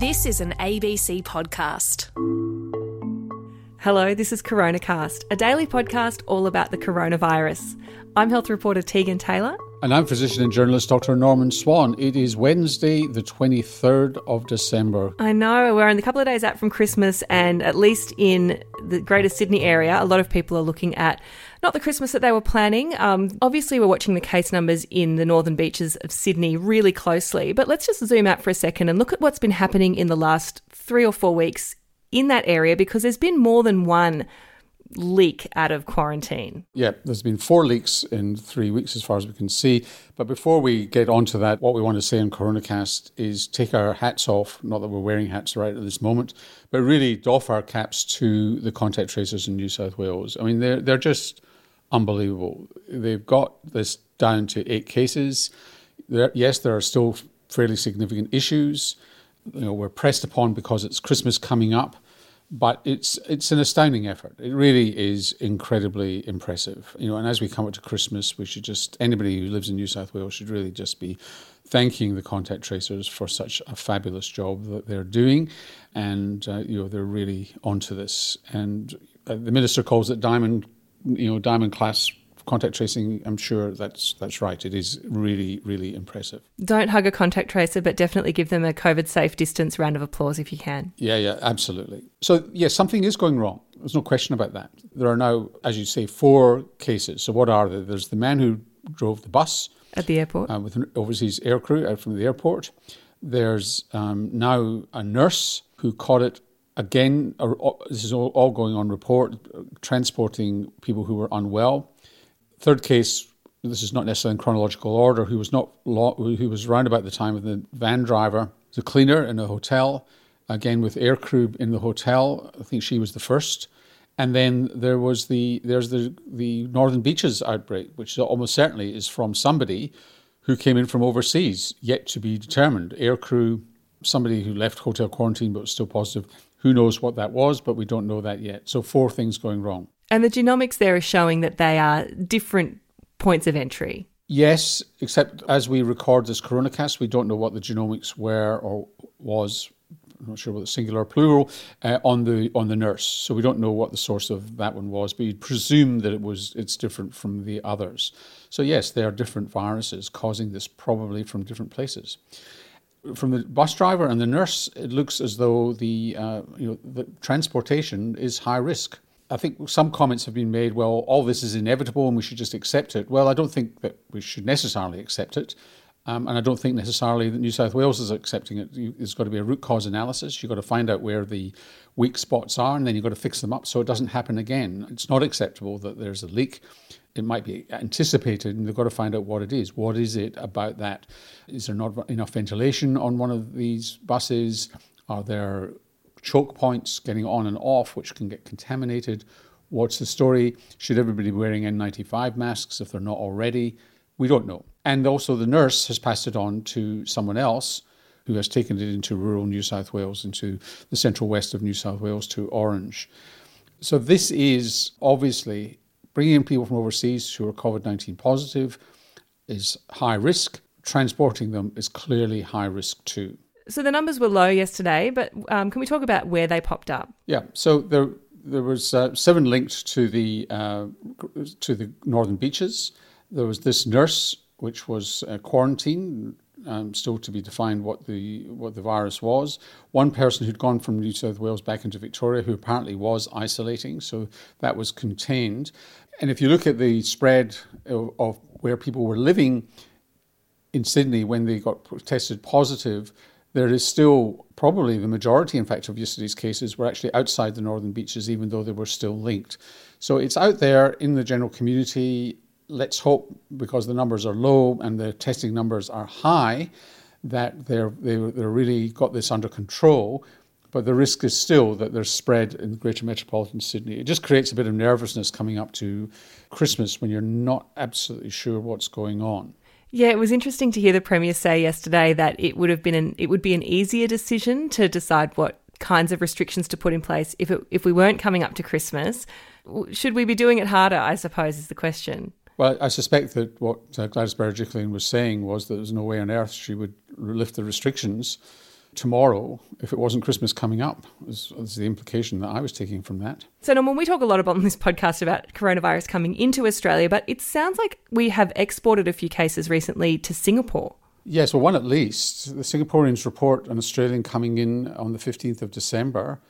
This is an ABC podcast. Hello, this is CoronaCast, a daily podcast all about the coronavirus. I'm health reporter Tegan Taylor. And I'm physician and journalist Dr. Norman Swan. It is Wednesday, the 23rd of December. I know, we're only a couple of days out from Christmas, and at least in the Greater Sydney area, a lot of people are looking at not the Christmas that they were planning. Um, obviously, we're watching the case numbers in the northern beaches of Sydney really closely, but let's just zoom out for a second and look at what's been happening in the last three or four weeks in that area because there's been more than one leak out of quarantine. Yeah, there's been four leaks in three weeks as far as we can see. But before we get onto that, what we want to say on CoronaCast is take our hats off, not that we're wearing hats right at this moment, but really doff our caps to the contact tracers in New South Wales. I mean, they're, they're just unbelievable. They've got this down to eight cases. There, yes, there are still fairly significant issues. You know, we're pressed upon because it's Christmas coming up but it's it's an astounding effort. It really is incredibly impressive. You know, and as we come up to Christmas, we should just anybody who lives in New South Wales should really just be thanking the contact tracers for such a fabulous job that they're doing, and uh, you know they're really onto this. And uh, the minister calls it diamond, you know, diamond class contact tracing, I'm sure that's that's right. It is really, really impressive. Don't hug a contact tracer, but definitely give them a COVID safe distance round of applause if you can. Yeah, yeah, absolutely. So, yes, something is going wrong. There's no question about that. There are now, as you say, four cases. So, what are they? There's the man who drove the bus at the airport uh, with an overseas aircrew out from the airport. There's um, now a nurse who caught it again. Uh, this is all, all going on report, transporting people who were unwell. Third case, this is not necessarily in chronological order, who was not who was around about the time of the van driver, the cleaner in a hotel, again with aircrew in the hotel. I think she was the first. And then there was the there's the the Northern Beaches outbreak, which almost certainly is from somebody who came in from overseas, yet to be determined. Aircrew, somebody who left hotel quarantine but was still positive. Who knows what that was, but we don't know that yet. So four things going wrong. And the genomics there are showing that they are different points of entry. Yes, except as we record this coronacast, we don't know what the genomics were or was. I'm not sure whether singular or plural uh, on the on the nurse, so we don't know what the source of that one was. But you'd presume that it was it's different from the others. So yes, there are different viruses causing this, probably from different places from the bus driver and the nurse, it looks as though the uh, you know the transportation is high risk. I think some comments have been made, well, all this is inevitable and we should just accept it. Well, I don't think that we should necessarily accept it. Um, and I don't think necessarily that New South Wales is accepting it. There's got to be a root cause analysis. You've got to find out where the weak spots are and then you've got to fix them up so it doesn't happen again. It's not acceptable that there's a leak. It might be anticipated and they've got to find out what it is. What is it about that? Is there not enough ventilation on one of these buses? Are there choke points getting on and off, which can get contaminated. What's the story? Should everybody be wearing N95 masks if they're not already? We don't know. And also, the nurse has passed it on to someone else who has taken it into rural New South Wales, into the central west of New South Wales, to Orange. So, this is obviously bringing people from overseas who are COVID 19 positive is high risk. Transporting them is clearly high risk too. So the numbers were low yesterday, but um, can we talk about where they popped up? Yeah. So there there was uh, seven linked to the uh, to the northern beaches. There was this nurse, which was uh, quarantined. Um, still to be defined what the what the virus was. One person who'd gone from New South Wales back into Victoria, who apparently was isolating, so that was contained. And if you look at the spread of, of where people were living in Sydney when they got tested positive, there is still probably the majority, in fact, of yesterday's cases were actually outside the northern beaches, even though they were still linked. So it's out there in the general community. Let's hope, because the numbers are low and the testing numbers are high, that they're, they, they're really got this under control. But the risk is still that there's spread in greater metropolitan Sydney. It just creates a bit of nervousness coming up to Christmas when you're not absolutely sure what's going on. Yeah, it was interesting to hear the premier say yesterday that it would have been an it would be an easier decision to decide what kinds of restrictions to put in place if it, if we weren't coming up to Christmas. Should we be doing it harder? I suppose is the question. Well, I suspect that what uh, Gladys Berejiklian was saying was that there's no way on earth she would lift the restrictions tomorrow if it wasn't Christmas coming up, is, is the implication that I was taking from that. So, Norman, we talk a lot about on this podcast about coronavirus coming into Australia, but it sounds like we have exported a few cases recently to Singapore. Yes, well, one at least. The Singaporeans report an Australian coming in on the 15th of December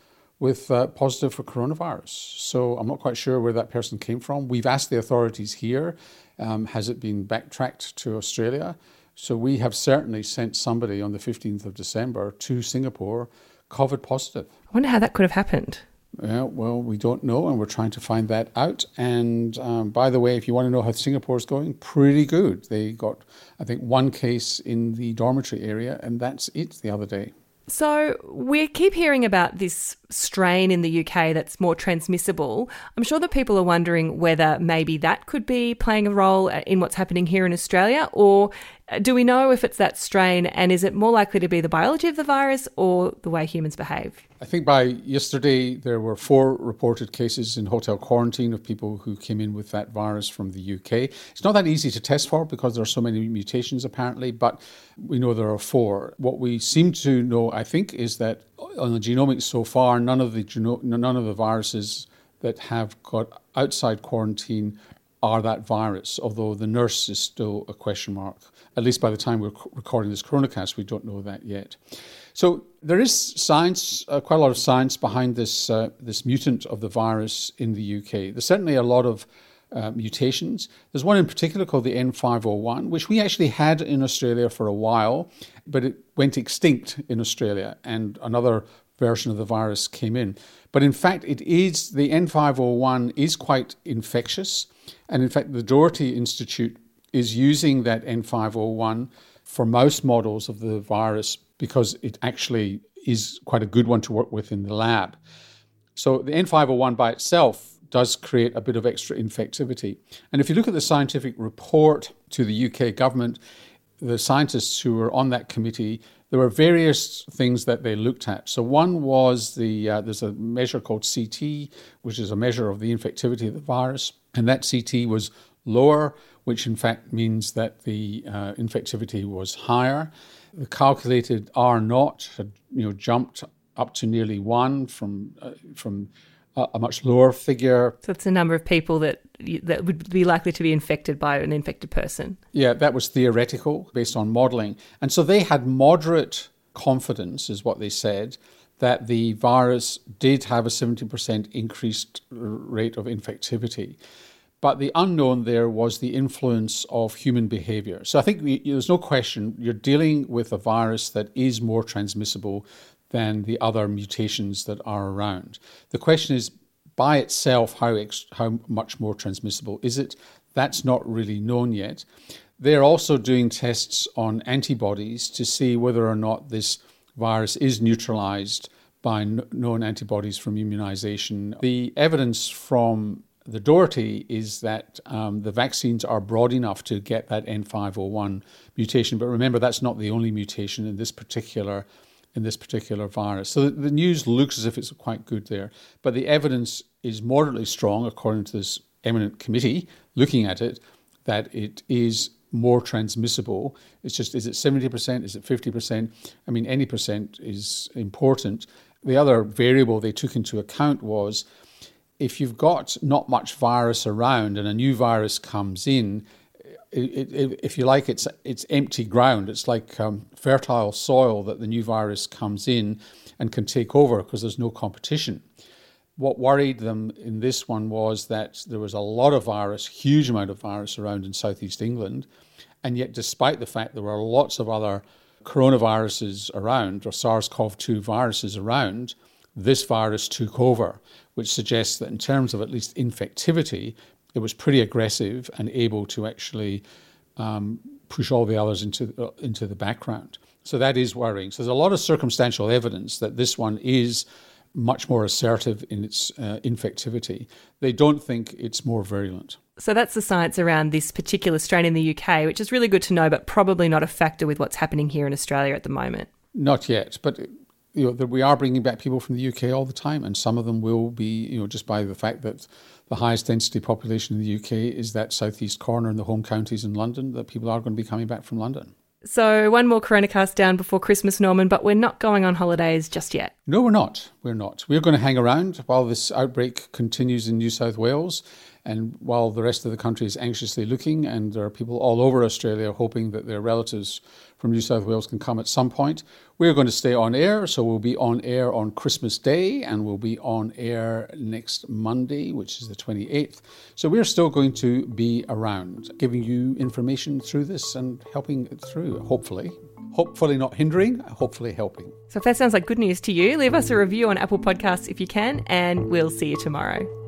with uh, positive for coronavirus. So I'm not quite sure where that person came from. We've asked the authorities here um, has it been backtracked to Australia? So we have certainly sent somebody on the 15th of December to Singapore COVID positive. I wonder how that could have happened. Yeah, well, we don't know, and we're trying to find that out. And um, by the way, if you want to know how Singapore's going, pretty good. They got, I think, one case in the dormitory area, and that's it the other day. So, we keep hearing about this strain in the UK that's more transmissible. I'm sure that people are wondering whether maybe that could be playing a role in what's happening here in Australia, or do we know if it's that strain and is it more likely to be the biology of the virus or the way humans behave? I think by yesterday there were four reported cases in hotel quarantine of people who came in with that virus from the UK. It's not that easy to test for because there are so many mutations apparently, but we know there are four. What we seem to know, I think, is that on the genomics so far, none of the geno- none of the viruses that have got outside quarantine are that virus, although the nurse is still a question mark. At least by the time we're recording this coronacast, we don't know that yet. So there is science, uh, quite a lot of science behind this uh, this mutant of the virus in the UK. There's certainly a lot of uh, mutations. There's one in particular called the N501, which we actually had in Australia for a while, but it went extinct in Australia, and another version of the virus came in. But in fact, it is the N501 is quite infectious. And in fact, the Doherty Institute is using that N501 for most models of the virus because it actually is quite a good one to work with in the lab. So the N501 by itself does create a bit of extra infectivity. And if you look at the scientific report to the UK government, the scientists who were on that committee, there were various things that they looked at. So one was the uh, there's a measure called CT, which is a measure of the infectivity of the virus and that CT was lower, which in fact means that the uh, infectivity was higher. The calculated R naught had you know jumped up to nearly one from uh, from a, a, much lower figure. So it's the number of people that that would be likely to be infected by an infected person. Yeah, that was theoretical based on modelling, and so they had moderate confidence, is what they said, that the virus did have a 70% increased rate of infectivity. But the unknown there was the influence of human behavior. So I think we, there's no question you're dealing with a virus that is more transmissible than the other mutations that are around. The question is, by itself, how, ex- how much more transmissible is it? That's not really known yet. They're also doing tests on antibodies to see whether or not this virus is neutralized by known antibodies from immunization. The evidence from the Doherty is that um, the vaccines are broad enough to get that N501 mutation. But remember, that's not the only mutation in this particular in this particular virus. So the, news looks as if it's quite good there, but the evidence is moderately strong, according to this eminent committee looking at it, that it is more transmissible. It's just, is it 70%? Is it 50%? I mean, any percent is important. The other variable they took into account was if you've got not much virus around and a new virus comes in, it, it, if you like, it's it's empty ground. It's like um, fertile soil that the new virus comes in and can take over because there's no competition. What worried them in this one was that there was a lot of virus, huge amount of virus around in southeast England, and yet, despite the fact there were lots of other coronaviruses around or SARS-CoV-2 viruses around, this virus took over, which suggests that in terms of at least infectivity, it was pretty aggressive and able to actually um, push all the others into uh, into the background. So that is worrying. So there's a lot of circumstantial evidence that this one is much more assertive in its uh, infectivity. They don't think it's more virulent. So that's the science around this particular strain in the UK, which is really good to know, but probably not a factor with what's happening here in Australia at the moment. Not yet, but you know that we are bringing back people from the UK all the time, and some of them will be, you know, just by the fact that the highest density population in the UK is that southeast corner in the home counties in London, that people are going to be coming back from London. So, one more Coronacast down before Christmas, Norman, but we're not going on holidays just yet. No, we're not. We're not. We're going to hang around while this outbreak continues in New South Wales and while the rest of the country is anxiously looking, and there are people all over Australia hoping that their relatives from New South Wales can come at some point, we're going to stay on air. So we'll be on air on Christmas Day and we'll be on air next Monday, which is the 28th. So we're still going to be around, giving you information through this and helping it through, hopefully. Hopefully not hindering, hopefully helping. So if that sounds like good news to you, leave us a review on Apple Podcasts if you can, and we'll see you tomorrow.